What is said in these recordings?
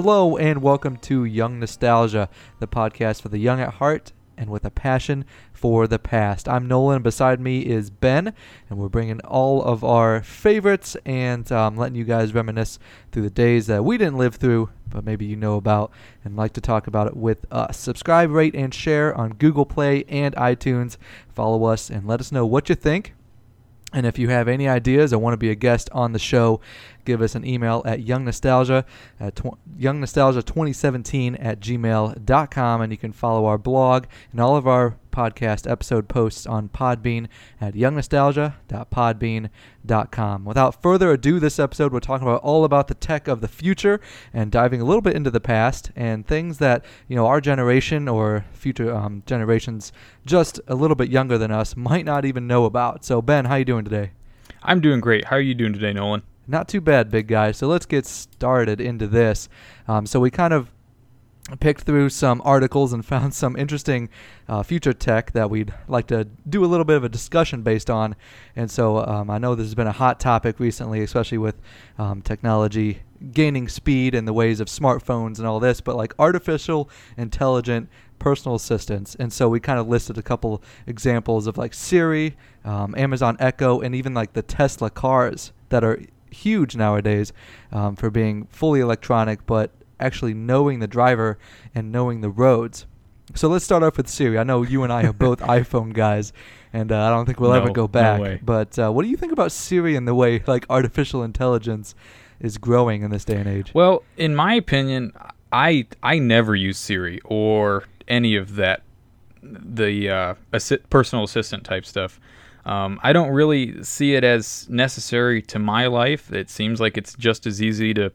Hello, and welcome to Young Nostalgia, the podcast for the young at heart and with a passion for the past. I'm Nolan. And beside me is Ben, and we're bringing all of our favorites and um, letting you guys reminisce through the days that we didn't live through, but maybe you know about and like to talk about it with us. Subscribe, rate, and share on Google Play and iTunes. Follow us and let us know what you think. And if you have any ideas or want to be a guest on the show, give us an email at youngnostalgia at tw- youngnostalgia2017 at gmail.com. And you can follow our blog and all of our podcast episode posts on Podbean at youngnostalgia.podbean.com. Without further ado, this episode we're talking about all about the tech of the future and diving a little bit into the past and things that you know our generation or future um, generations just a little bit younger than us might not even know about. So Ben, how you doing today? I'm doing great. How are you doing today, Nolan? Not too bad, big guy. So let's get started into this. Um, so we kind of picked through some articles and found some interesting uh, future tech that we'd like to do a little bit of a discussion based on. And so um, I know this has been a hot topic recently, especially with um, technology gaining speed and the ways of smartphones and all this, but like artificial intelligent personal assistants. And so we kind of listed a couple examples of like Siri, um, Amazon Echo, and even like the Tesla cars that are huge nowadays um, for being fully electronic, but actually knowing the driver and knowing the roads. So let's start off with Siri. I know you and I are both iPhone guys, and uh, I don't think we'll No, ever go back. way. but uh, what do you think about Siri and the way like artificial intelligence is growing in this day and age? Well, in my opinion, I I never use Siri or any of that the uh, assi- personal assistant type stuff. Um, I don't really see it as necessary to my life. It seems like it's just as easy to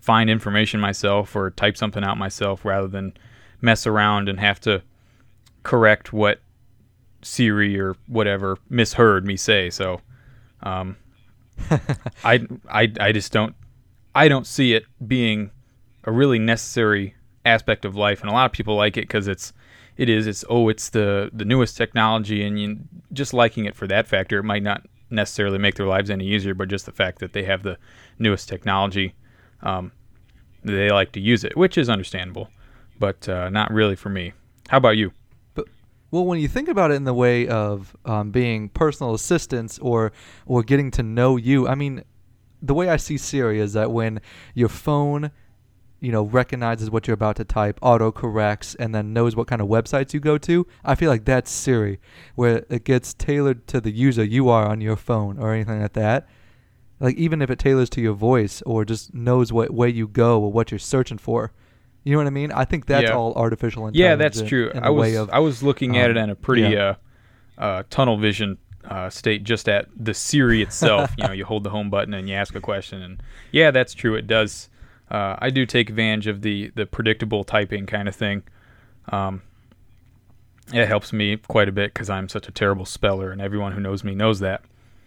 find information myself or type something out myself rather than mess around and have to correct what Siri or whatever misheard me say. So, um, I, I, I just don't, I don't see it being a really necessary aspect of life, and a lot of people like it because it's, it is, it's oh, it's the the newest technology, and you just liking it for that factor. It might not necessarily make their lives any easier, but just the fact that they have the newest technology, um, they like to use it, which is understandable, but uh, not really for me. How about you? Well, when you think about it in the way of um, being personal assistants or or getting to know you, I mean, the way I see Siri is that when your phone, you know, recognizes what you're about to type, auto corrects, and then knows what kind of websites you go to, I feel like that's Siri, where it gets tailored to the user you are on your phone or anything like that. Like even if it tailors to your voice or just knows what way you go or what you're searching for. You know what I mean? I think that's Yeah. all artificial intelligence. Yeah, that's true. In I was of I was looking at um, it in a pretty yeah. uh, uh, tunnel vision uh, state, just at the Siri itself. you know, you hold the home button and you ask a question, and yeah, that's true. It does. Uh, I do take advantage of the the predictable typing kind of thing. Um, it helps me quite a bit because I'm such a terrible speller, and everyone who knows me knows that.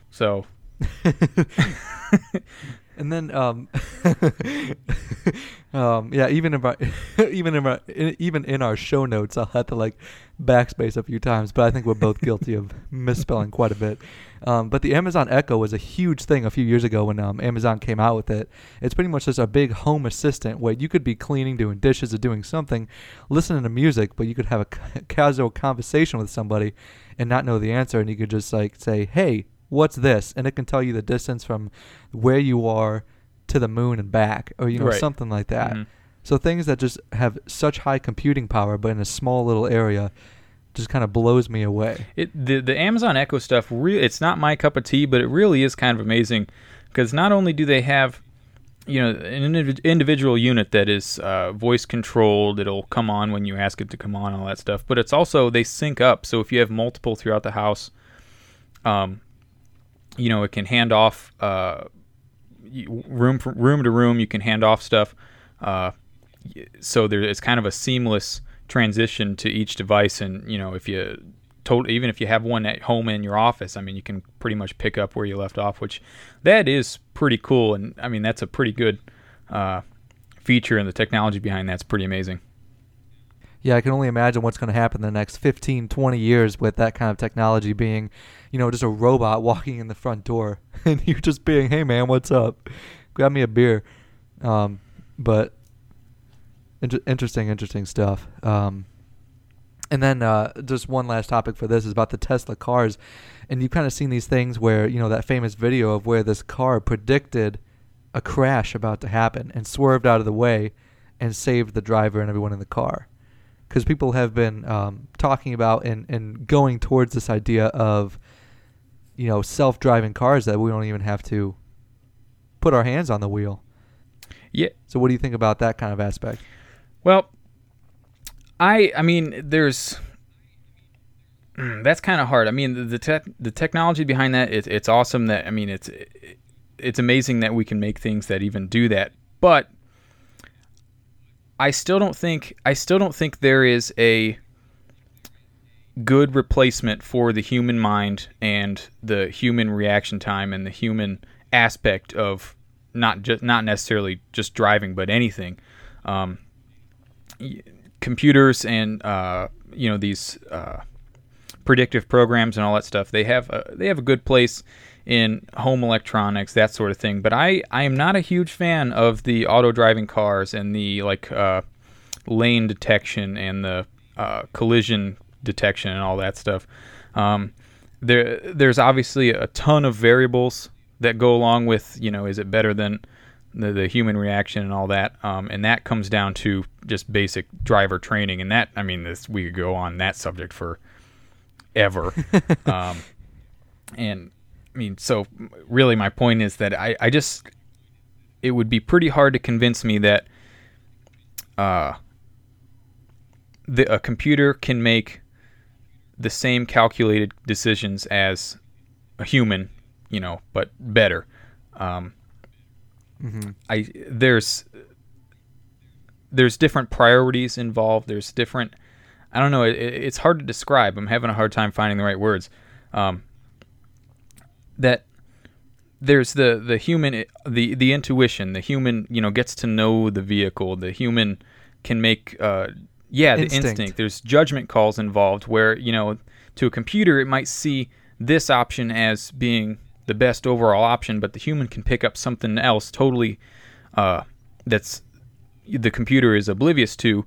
So and then um um yeah even in our even in our even in our show notes i'll have to like backspace a few times but i think we're both guilty of misspelling quite a bit. Um, but the amazon echo was a huge thing a few years ago when um, amazon came out with it. It's pretty much just a big home assistant where you could be cleaning doing dishes or doing something listening to music but you could have a casual conversation with somebody and not know the answer and you could just like say hey what's this and it can tell you the distance from where you are to the moon and back or you know Right. something like that mhm. so things that just have such high computing power but in a small little area just kind of blows me away It the the Amazon Echo stuff. Re- it's not my cup of tea, but it really is kind of amazing because not only do they have you know an indiv- individual unit that is uh, voice controlled, it'll come on when you ask it to come on, all that stuff. But it's also they sync up. So if you have multiple throughout the house, um, you know it can hand off uh, room from room to room. You can hand off stuff. Uh, so there it's kind of a seamless transition to each device and you know if you total even if you have one at home in your office i mean you can pretty much pick up where you left off which that is pretty cool and i mean that's a pretty good uh, feature and the technology behind that's pretty amazing yeah, I can only imagine what's going to happen in the next 15, 20 years with that kind of technology being, you know, just a robot walking in the front door and you just being, hey, man, what's up? Grab me a beer. Um, but Inter- interesting, interesting stuff. Um, and then uh, just one last topic for this is about the Tesla cars, and you've kind of seen these things where you know that famous video of where this car predicted a crash about to happen and swerved out of the way and saved the driver and everyone in the car. Because people have been um, talking about and, and going towards this idea of, you know, self-driving cars that we don't even have to put our hands on the wheel. Yeah. So what do you think about that kind of aspect? Well, I I mean, there's that's kind of hard. I mean, the the, tech the technology behind that it's it's awesome. That I mean, it's it's amazing that we can make things that even do that. But I still don't think I still don't think there is a good replacement for the human mind and the human reaction time and the human aspect of not just not necessarily just driving but anything. Um, computers and uh, you know these uh, predictive programs and all that stuff they have a, they have a good place in home electronics that sort of thing but I I am not a huge fan of the auto driving cars and the like uh, lane detection and the uh, collision detection and all that stuff um, there there's obviously a ton of variables that go along with you know is it better than the, the human reaction and all that. Um, and that comes down to just basic driver training. And that, I mean, this we could go on that subject for ever. um, and mean, so really, my point is that I, I just it would be pretty hard to convince me that uh, the, a computer can make the same calculated decisions as a human, you know, but better. Um, Mm-hmm. I there's there's different priorities involved. There's different. I don't know. It, it's hard to describe. I'm having a hard time finding the right words. Um, that there's the the human the the intuition. The human you know gets to know the vehicle. The human can make uh, yeah the Instinct. instinct. There's judgment calls involved where you know to a computer it might see this option as being the best overall option, but the human can pick up something else totally uh, that's the computer is oblivious to,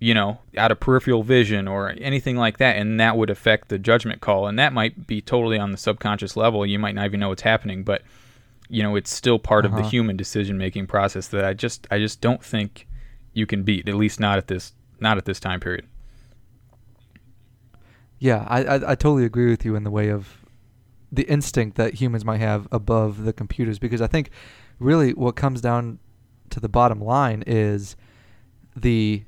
you know, out of peripheral vision or anything like that, and that would affect the judgment call, and that might be totally on the subconscious level. You might not even know what's happening, but you know, it's still part of Uh-huh. the human decision making process that I just I just don't think you can beat, at least not at this not at this time period. Yeah, I, I I totally agree with you in the way of the instinct that humans might have above the computers because I think really what comes down to the bottom line is the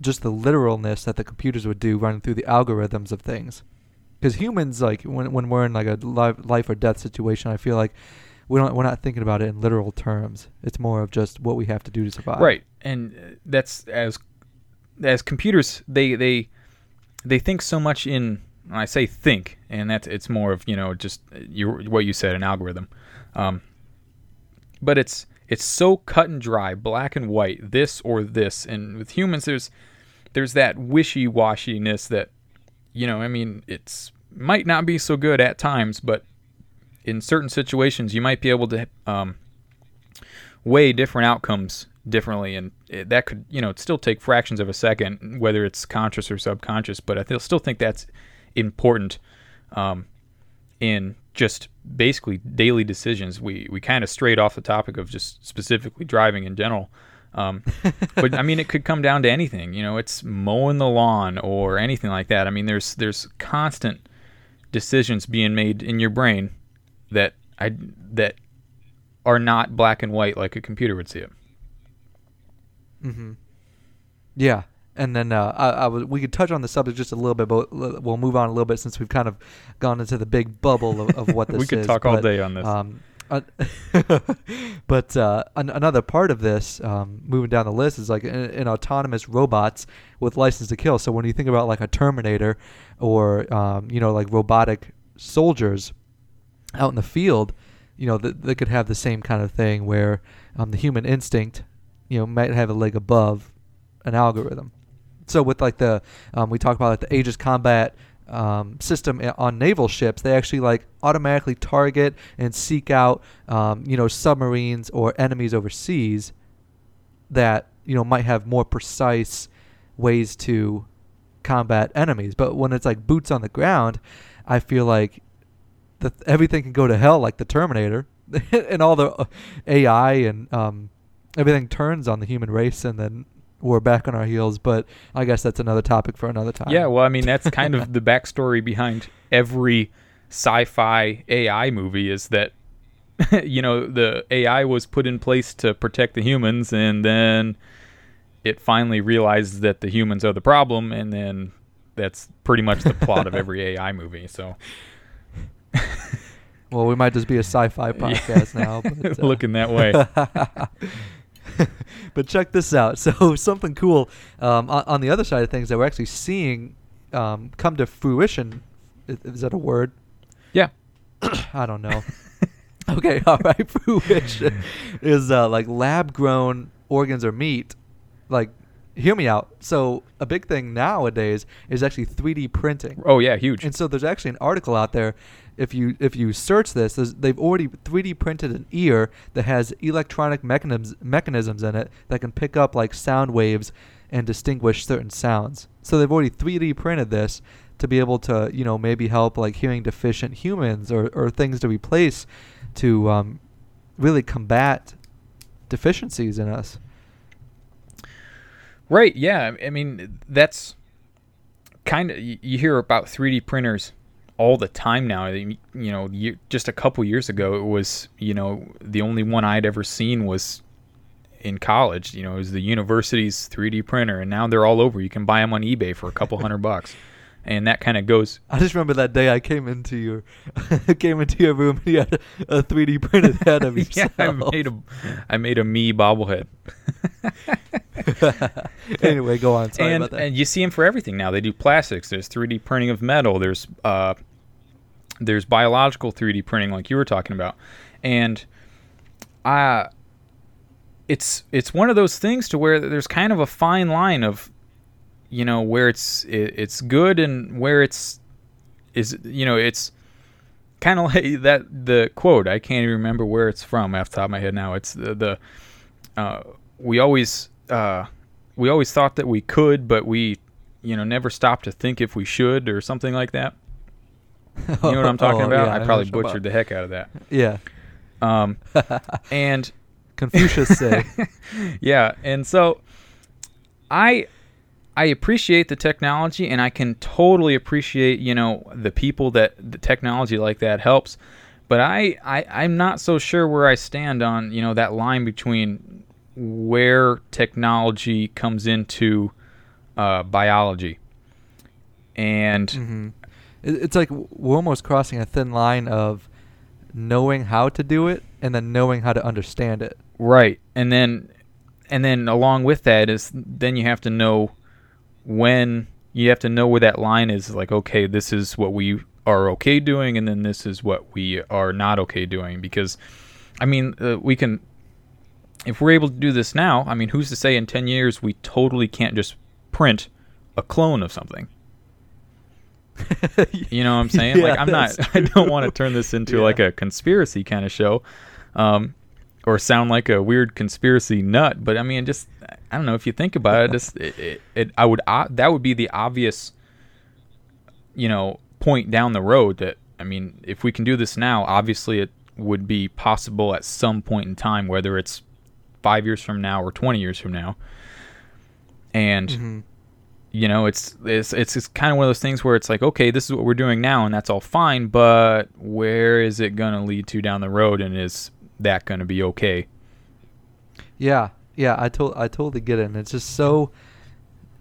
just the literalness that the computers would do running through the algorithms of things. Because humans, like when when we're in like a life, life or death situation, I feel like we don't we're not thinking about it in literal terms. It's more of just what we have to do to survive. Right, and uh, that's as as computers they they they think so much in. I say think, and that's it's more of you know just uh, you what you said an algorithm, um, but it's it's so cut and dry, black and white, this or this, and with humans there's there's that wishy washiness that you know I mean it's might not be so good at times, but in certain situations you might be able to um, weigh different outcomes differently. And it, that could you know still take fractions of a second whether it's conscious or subconscious but i th- still think that's important um, in just basically daily decisions. We we kind of strayed off the topic of just specifically driving in general. Um, but i mean it could come down to anything you know it's mowing the lawn or anything like that. I mean there's there's constant decisions being made in your brain that i that are not black and white like a computer would see it. Mm-hmm. Yeah, and then uh, I, I was, we could touch on the subject just a little bit, but we'll move on a little bit since we've kind of gone into the big bubble of, of what this is. we could is. talk all but, day on this. Um, uh, but uh, an- another part of this, um, moving down the list, is like in, in autonomous robots with license to kill. So when you think about like a Terminator, or um, you know like robotic soldiers out in the field, you know th- they could have the same kind of thing where um, the human instinct, you know, might have a leg above an algorithm. So with like the um, we talk about like the Aegis combat um, system on naval ships, they actually like automatically target and seek out um, you know submarines or enemies overseas that you know might have more precise ways to combat enemies. But when it's like boots on the ground, I feel like the, everything can go to hell, like the Terminator, and all the uh, AI and um, everything turns on the human race, and then we're back on our heels. But I guess that's another topic for another time. Yeah, well, I mean, that's kind of the backstory behind every sci-fi AI movie is that you know the AI was put in place to protect the humans, and then it finally realizes that the humans are the problem, and then that's pretty much the plot of every AI movie. So. well, we might just be a sci-fi podcast now. But, uh, Looking that way. but check this out. So something cool um, on, on, the other side of things that we're actually seeing um, come to fruition. Is, is that a word? Yeah. I don't know. okay, all right. Fruition is uh, like lab-grown organs or meat. Like, hear me out. So a big thing nowadays is actually 3D printing. Oh yeah, huge. And so there's actually an article out there if you if you search this, they've already 3D printed an ear that has electronic mechanisms mechanisms in it that can pick up like sound waves and distinguish certain sounds. So they've already 3D printed this to be able to you know maybe help like hearing deficient humans or or things to replace to um, really combat deficiencies in us. Right. Yeah. I mean that's kind of you hear about 3D printers all the time now. You know, just a couple years ago, it was you know the only one I'd ever seen was in college. You know, it was the university's 3D printer, and now they're all over. You can buy them on eBay for a couple hundred bucks. And that kind of goes. I just remember that day I came into your came into your room and you had a, a 3D printed head of yourself. yeah, I made a I made a me bobblehead. anyway, go on. Sorry and, about that. And you see them for everything now. They do plastics. There's 3D printing of metal. There's uh, there's biological 3D printing, like you were talking about, and uh, it's it's one of those things to where there's kind of a fine line of, you know, where it's it, it's good and where it's is you know it's kind of like that the quote I can't even remember where it's from off the top of my head now. It's the, the uh, we always uh, we always thought that we could, but we you know never stopped to think if we should or something like that. You know what I'm talking oh, about? Yeah, I probably butchered about. the heck out of that. Yeah. Um, and Confucius say. yeah, and so I I appreciate the technology, and I can totally appreciate you know the people that the technology like that helps. But I, I I'm not so sure where I stand on you know that line between where technology comes into uh, biology and mm-hmm it's like we're almost crossing a thin line of knowing how to do it and then knowing how to understand it. Right. And then and then along with that is then you have to know when you have to know where that line is like okay, this is what we are okay doing and then this is what we are not okay doing because I mean, uh, we can if we're able to do this now, I mean, who's to say in 10 years we totally can't just print a clone of something? you know what I'm saying? Yeah, like I'm not I don't want to turn this into yeah. like a conspiracy kind of show. Um, or sound like a weird conspiracy nut, but I mean just I don't know if you think about it, just it, it, it I would uh, that would be the obvious you know point down the road that I mean if we can do this now, obviously it would be possible at some point in time whether it's 5 years from now or 20 years from now. And mm-hmm you know, it's it's it's, it's kind of one of those things where it's like, okay, this is what we're doing now, and that's all fine, but where is it going to lead to down the road, and is that going to be okay? Yeah, yeah, I told I totally get it, and it's just so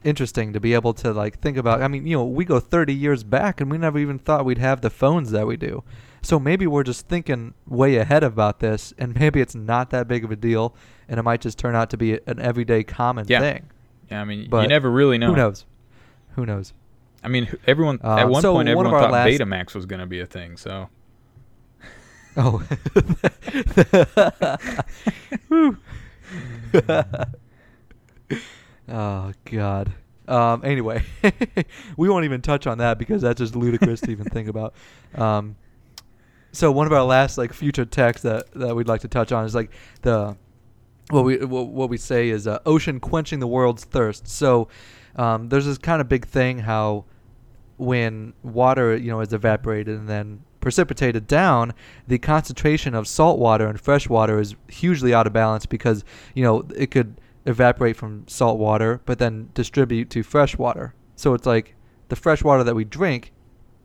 interesting to be able to like think about. I mean, you know, we go 30 years back, and we never even thought we'd have the phones that we do. So maybe we're just thinking way ahead about this, and maybe it's not that big of a deal, and it might just turn out to be an everyday common yeah. thing. Yeah, I mean, but you never really know. Who knows? Who knows? I mean, everyone uh, at one so point everyone one thought Betamax was going to be a thing. So. Oh. oh God. Um, anyway, we won't even touch on that because that's just ludicrous to even think about. Um, so one of our last like future techs that that we'd like to touch on is like the what we what, what we say is uh, ocean quenching the world's thirst. So um, there's this kind of big thing how when water you know is evaporated and then precipitated down, the concentration of salt water and fresh water is hugely out of balance because you know it could evaporate from salt water but then distribute to fresh water. So it's like the fresh water that we drink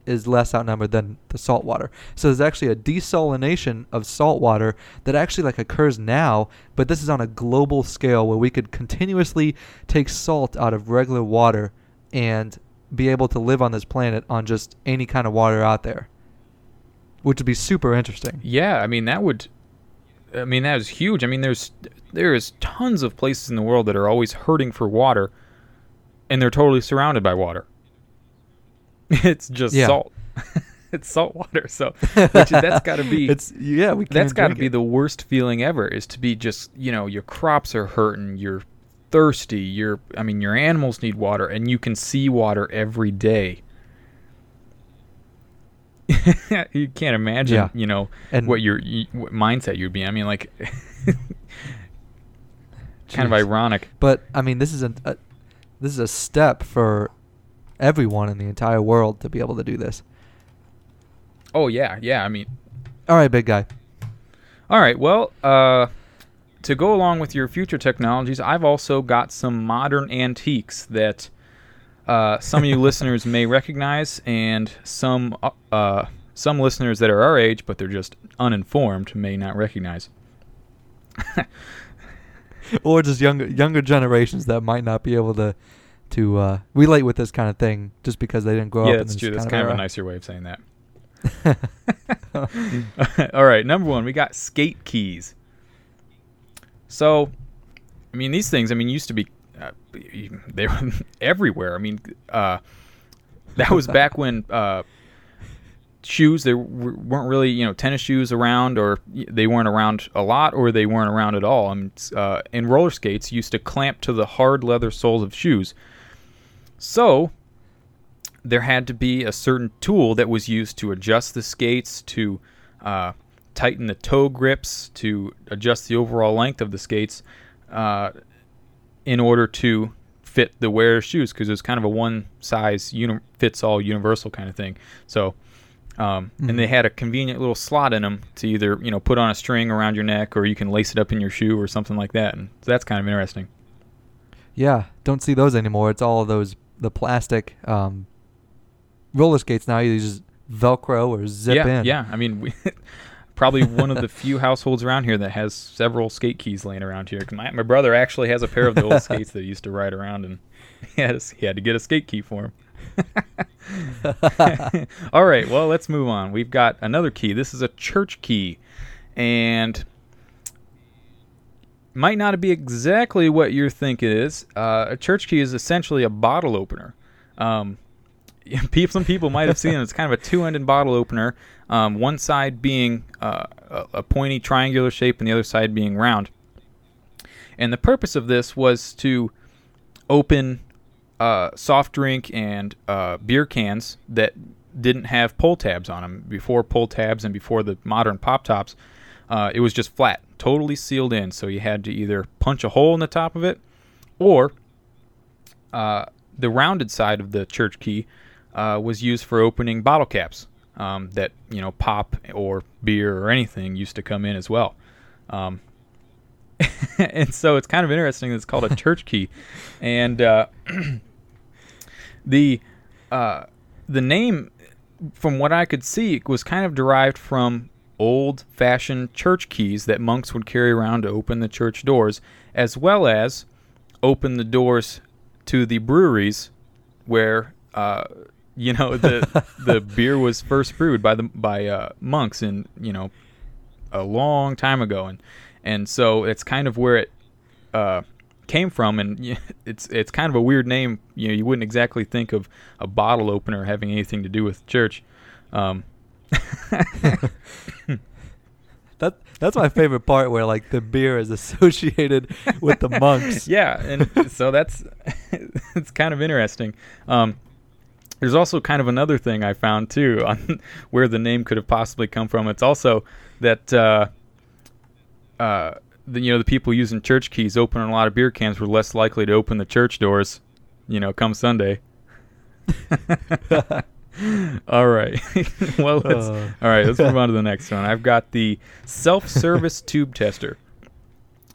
is less outnumbered than the salt water. So there's actually a desalination of salt water that actually like occurs now, but this is on a global scale where we could continuously take salt out of regular water and be able to live on this planet on just any kind of water out there. Which would be super interesting. Yeah, I mean that would I mean that is huge. I mean there's there is tons of places in the world that are always hurting for water and they're totally surrounded by water. It's just Yeah. salt. it's salt water. So which, that's got to be It's yeah, we that's got to be it. the worst feeling ever is to be just you know your crops are hurting you're thirsty you're i mean your animals need water and you can see water every day you can't imagine Yeah. you know and what your what mindset you'd be i mean like kind of ironic But I mean, this is a, a this is a step for everyone in the entire world to be able to do this. oh yeah yeah i mean All right, big guy. All right. Well, uh, to go along with your future technologies, I've also got some modern antiques that uh, some of you listeners may recognize, and some uh, uh, some listeners that are our age but they're just uninformed may not recognize. or just younger younger generations that might not be able to to uh, relate with this kind of thing just because they didn't grow yeah, up in that's true. That's kind, kind of a nicer way of saying that. All right, number one, we got skate keys. So, I mean, these things, I mean, used to be, they were everywhere. I mean, uh, that was back when uh, shoes, there weren't really, you know, tennis shoes around, or they weren't around a lot, or they weren't around at all. I mean, uh, and roller skates used to clamp to the hard leather soles of shoes. So, there had to be a certain tool that was used to adjust the skates, to uh, tighten the toe grips, to adjust the overall length of the skates, uh, in order to fit the wearer's shoes, because it was kind of a one size uni- fits all universal kind of thing. So, um, and they had a convenient little slot in them to either you know put on a string around your neck, or you can lace it up in your shoe, or something like that. And so that's kind of interesting. Yeah, don't see those anymore. It's all those the plastic um, roller skates now. You just Velcro or zip yeah, in. Yeah, I mean, we, probably one of the few households around here that has several skate keys laying around here. My, my brother actually has a pair of the old skates that he used to ride around, and he, has, he had to get a skate key for him. All right, well, let's move on. We've got another key. This is a church key, and might not be exactly what you think it is. Uh, a church key is essentially a bottle opener. Um, some people might have seen it. It's kind of a two-ended bottle opener. Um, one side being uh, a, pointy triangular shape, and the other side being round. And the purpose of this was to open uh, soft drink and uh, beer cans that didn't have pull tabs on them. Before pull tabs and before the modern pop tops, uh, it was just flat, totally sealed in. So you had to either punch a hole in the top of it, or uh, the rounded side of the church key uh, was used for opening bottle caps um, that you know pop or beer or anything used to come in as well. Um, and so it's kind of interesting. that It's called a church key, and uh, the uh, the name, from what I could see, was kind of derived from old-fashioned church keys that monks would carry around to open the church doors, as well as open the doors to the breweries where uh, you know the the beer was first brewed by the by uh, monks in you know a long time ago, and and so it's kind of where it uh, came from, and it's it's kind of a weird name. You know, you wouldn't exactly think of a bottle opener having anything to do with church. Um, That that's my favorite part where like the beer is associated with the monks. yeah, and so that's it's kind of interesting. Um, there's also kind of another thing I found too on where the name could have possibly come from. It's also that uh, uh, the, you know the people using church keys opening a lot of beer cans were less likely to open the church doors, you know, come Sunday. all right. well, let's, Uh. all right. Let's move on to the next one. I've got the self-service tube tester,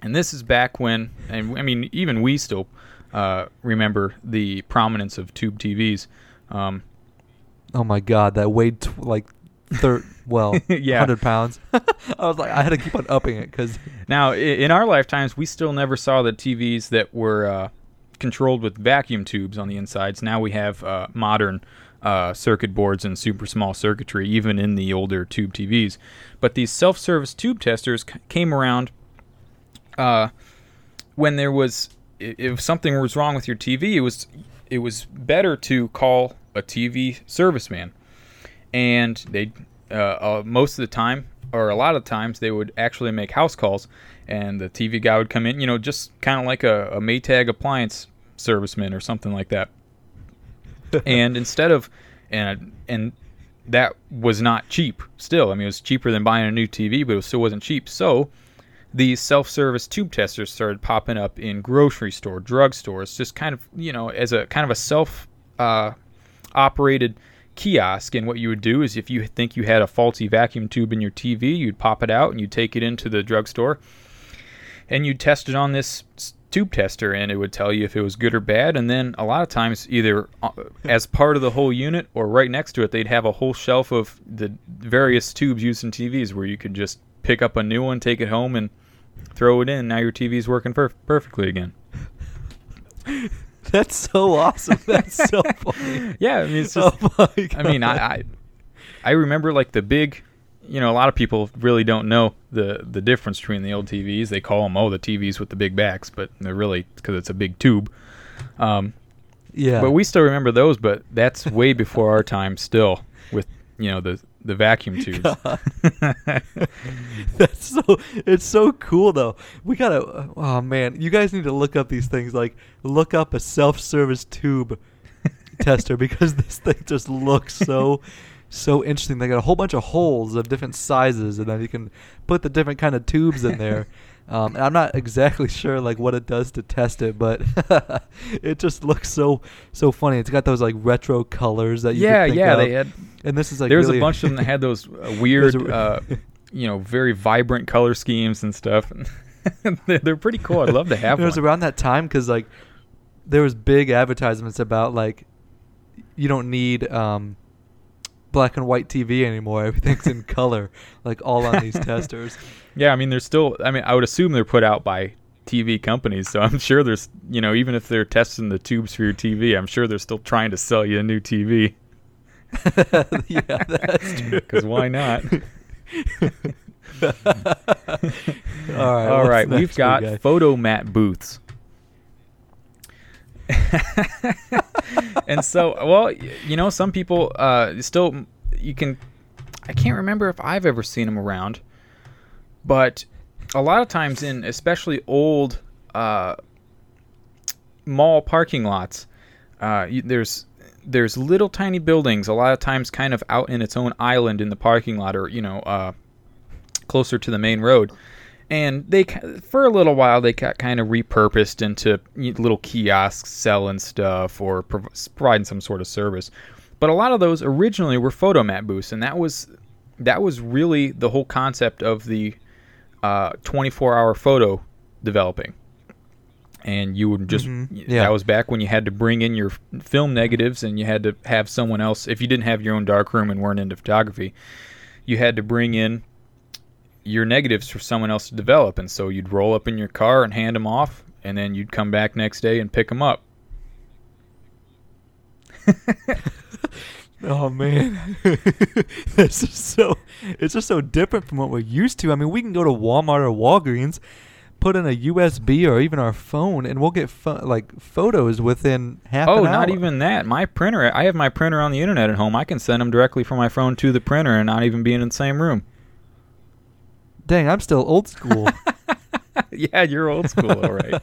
and this is back when, and I mean, even we still uh, remember the prominence of tube TVs. Um, Oh my god, that weighed tw- like thir- well, Yeah. 100 pounds. I was like I had to keep on upping it cuz Now, in our lifetimes, we still never saw the TVs that were uh, controlled with vacuum tubes on the insides. Now we have uh, modern uh, circuit boards and super small circuitry, even in the older tube TVs. But these self-service tube testers c- came around uh, when there was if something was wrong with your TV, it was it was better to call a TV serviceman. And they uh, uh, most of the time or a lot of times they would actually make house calls. And the tv guy would come in you know just kind of like a, a maytag appliance serviceman or something like that. And instead of and and that was not cheap still. I mean it was cheaper than buying a new tv but it still wasn't cheap. So these self-service tube testers started popping up in grocery store drugstores just kind of you know as a kind of a self uh, operated kiosk. And what you would do is if you think you had a faulty vacuum tube in your TV you'd pop it out and you'd take it into the drugstore and you'd test it on this tube tester and it would tell you if it was good or bad. And then a lot of times either uh, as part of the whole unit or right next to it they'd have a whole shelf of the various tubes used in TVs where you could just pick up a new one take it home and throw it in now your TV's working perf- perfectly again that's so awesome. That's so funny. yeah I mean it's just oh. I mean, I, I I remember like the big, you know, a lot of people really don't know the the difference between the old TVs. They call them oh the TVs with the big backs, but they're really because it's a big tube. Um, yeah. But we still remember those, but that's way before our time. Still with you know the the vacuum tubes. That's so it's so cool though. We gotta uh, oh man, you guys need to look up these things. Like look up a self-service tube tester because this thing just looks so so interesting. They got a whole bunch of holes of different sizes, and then you can put the different kind of tubes in there. Um, and I'm not exactly sure like what it does to test it, but it just looks so so funny. It's got those like retro colors that you yeah, think yeah. of. They had and this is like there was really a bunch of them that had those uh, weird, uh, you know, very vibrant color schemes and stuff. they're, they're pretty cool. I'd love to have it was around that time because like there was big advertisements about like you don't need um black and white TV anymore. Everything's in color, like all on these testers. Yeah, I mean, they're still. I mean, I would assume they're put out by TV companies, so I'm sure there's, you know, even if they're testing the tubes for your TV, I'm sure they're still trying to sell you a new TV. yeah, that's true. Because why not? all right, All right, we've got Fotomat booths. and so, well, you know, some people uh, still, you can, I can't remember if I've ever seen them around, but a lot of times in especially old uh, mall parking lots, uh, you, there's there's little tiny buildings. A lot of times, kind of out in its own island in the parking lot, or you know, uh, closer to the main road. And they, for a little while, they got kind of repurposed into little kiosks selling stuff or providing some sort of service. But a lot of those originally were Fotomat booths, and that was that was really the whole concept of the uh, 24-hour photo developing. And you would just Mhm. y- Yeah. that was back when you had to bring in your film negatives, and you had to have someone else. If you didn't have your own darkroom and weren't into photography, you had to bring in your negatives for someone else to develop. And so you'd roll up in your car and hand them off, and then you'd come back next day and pick them up. Oh man, this is so. It's just so different from what we're used to. I mean, we can go to Walmart or Walgreens, put in a USB or even our phone, and we'll get pho- like photos within half oh, an hour. Oh, not even that. My printer, I have my printer on the internet at home. I can send them directly from my phone to the printer and not even be in the same room. Dang, I'm still old school. yeah, you're old school, all right.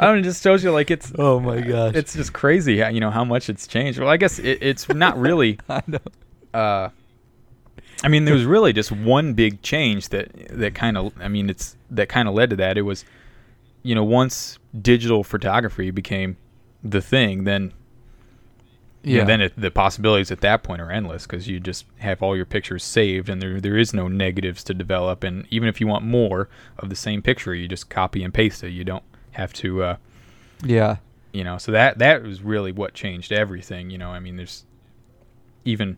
I don't it just shows you like it's oh my gosh, it's just crazy how you know how much it's changed. Well, I guess it, it's not really I know. uh I mean, there was really just one big change that that kind of. I mean, it's that kind of led to that. It was, you know, once digital photography became the thing, then yeah, then it, the possibilities at that point are endless because you just have all your pictures saved, and there there is no negatives to develop. And even if you want more of the same picture, you just copy and paste it. You don't have to. Uh, yeah. You know, so that that was really what changed everything. You know, I mean, there's even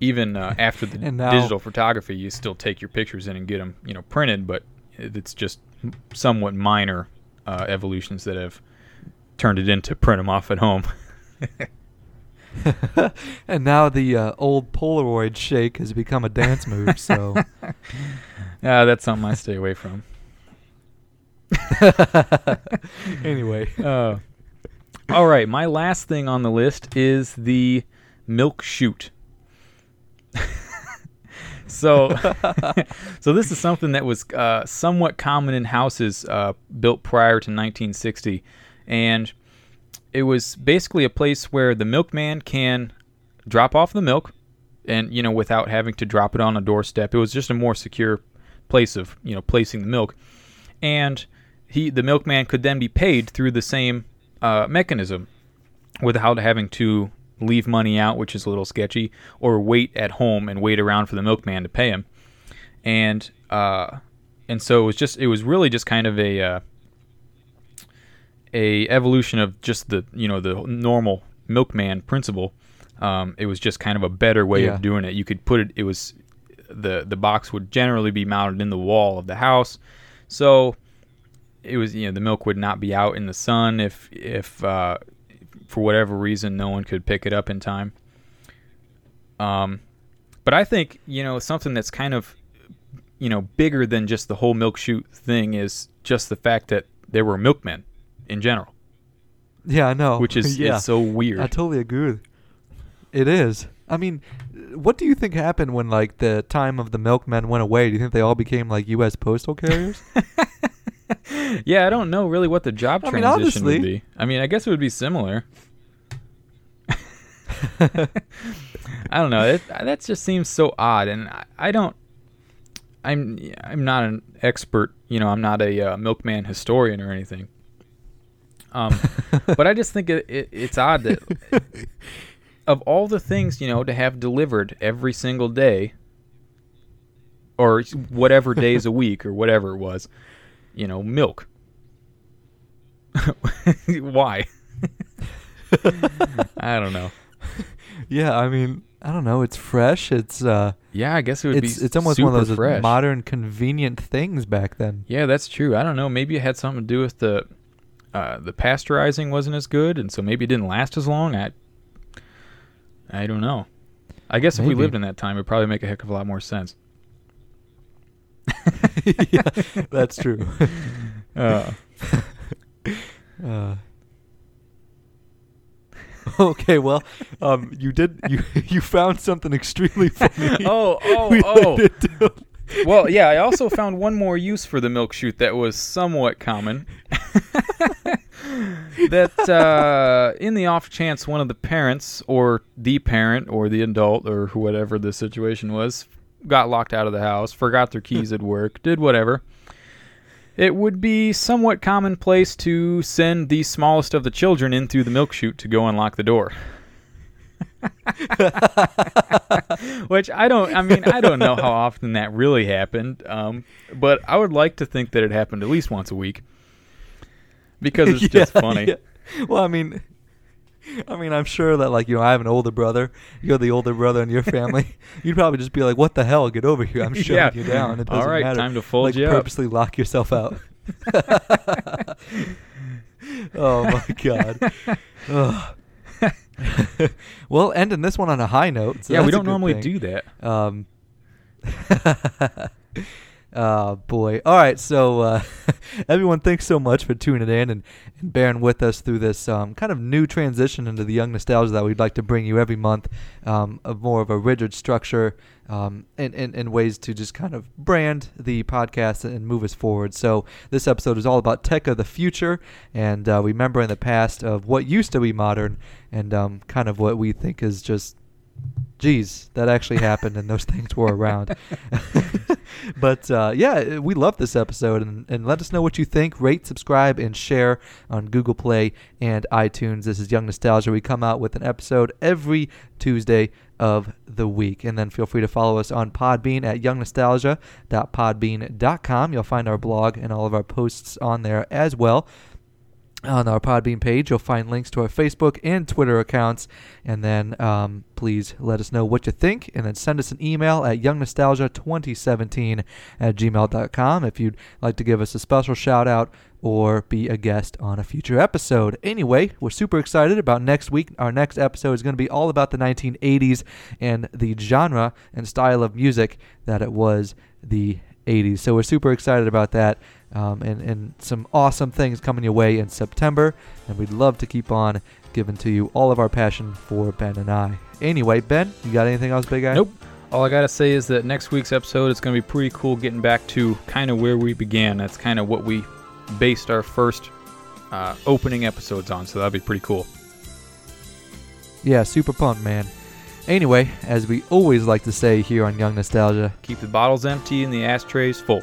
even uh, after the now- digital photography, you still take your pictures in and get them, you know, printed, but it's just somewhat minor uh, evolutions that have turned it into print them off at home. and now the uh, old Polaroid shake has become a dance move. So Yeah, that's something I stay away from. anyway, Uh, all right, my last thing on the list is the milk chute. so, so this is something that was uh, somewhat common in houses uh, built prior to 1960, and it was basically a place where the milkman can drop off the milk, and you know without having to drop it on a doorstep. It was just a more secure place of you know placing the milk, and he the milkman could then be paid through the same uh, mechanism without having to leave money out, which is a little sketchy, or wait at home and wait around for the milkman to pay him. And uh, and so it was just it was really just kind of a uh, a evolution of just the you know the normal milkman principle. Um, it was just kind of a better way Yeah. of doing it. You could put it. It was the the box would generally be mounted in the wall of the house, so it was you know the milk would not be out in the sun if if uh, for whatever reason no one could pick it up in time. Um, but I think you know something that's kind of you know bigger than just the whole milk chute thing is just the fact that there were milkmen in general, yeah, I know. which is, yeah, so weird. I totally agree. It is. I mean, what do you think happened when like the time of the milkmen went away? Do you think they all became like U.S. postal carriers? yeah, I don't know really what the job I mean, transition would be. I mean, I guess it would be similar. I don't know. It, that just seems so odd, and I, I don't. I'm I'm not an expert. You know, I'm not a uh, milkman historian or anything. Um, but I just think it, it, it's odd that of all the things you know to have delivered every single day, or whatever days a week or whatever it was, you know, milk. Why? I don't know. yeah, I mean, I don't know. It's fresh. It's uh, Yeah, I guess it would it's be. it's almost one of those fresh. modern, convenient things back then. Yeah, that's true. I don't know. Maybe it had something to do with the uh, the pasteurizing wasn't as good, and so maybe it didn't last as long. I I don't know. I guess if we lived in that time, it'd probably make a heck of a lot more sense. yeah, that's true. Uh, Uh, okay, well, um, you did you you found something extremely funny. oh, oh, to- well, yeah. I also found one more use for the milk chute that was somewhat common. that uh, in the off chance one of the parents, or the parent, or the adult, or whatever the situation was, got locked out of the house, forgot their keys at work, did whatever. It would be somewhat commonplace to send the smallest of the children in through the milk chute to go unlock the door. Which I don't. I mean, I don't know how often that really happened, um, but I would like to think that it happened at least once a week because it's just funny. yeah. Well, I mean, I mean, I'm sure that like you know, I have an older brother. You're the older brother in your family. You'd probably just be like, "What the hell? Get over here! I'm shoving Yeah. you down." It doesn't All right, matter. time to fold like, you up. purposely lock yourself out. oh my god. Ugh. well, ending this one on a high note. So yeah, we don't normally thing. do that. Um. oh boy! All right, so uh, everyone, thanks so much for tuning in and, and bearing with us through this um, kind of new transition into the young nostalgia that we'd like to bring you every month, um, of more of a rigid structure, um, and, and and ways to just kind of brand the podcast and move us forward. So this episode is all about tech of the future and uh, remembering the past of what used to be modern and um, kind of what we think is just geez, that actually happened and those things were around. but uh, yeah, we love this episode and, and let us know what you think. Rate, subscribe, and share on Google Play and iTunes. This is Young Nostalgia. We come out with an episode every Tuesday of the week. And then feel free to follow us on Podbean at youngnostalgia.podbean.com. You'll find our blog and all of our posts on there as well on our Podbean page. You'll find links to our Facebook and Twitter accounts. And then um, please let us know what you think. And then send us an email at youngnostalgia2017 at gmail.com if you'd like to give us a special shout out or be a guest on a future episode. Anyway, we're super excited about next week. Our next episode is going to be all about the 1980s and the genre and style of music that it was the 80s. So we're super excited about that um, and, and some awesome things coming your way in September. And we'd love to keep on giving to you all of our passion for Ben and I. Anyway, Ben, you got anything else, big guy? Nope. All I gotta say is that next week's episode is gonna be pretty cool. Getting back to kind of where we began. That's kind of what we based our first uh, opening episodes on. So that'll be pretty cool. Yeah, super pumped, man. Anyway, as we always like to say here on Young Nostalgia, Keep the bottles empty and the ashtrays full.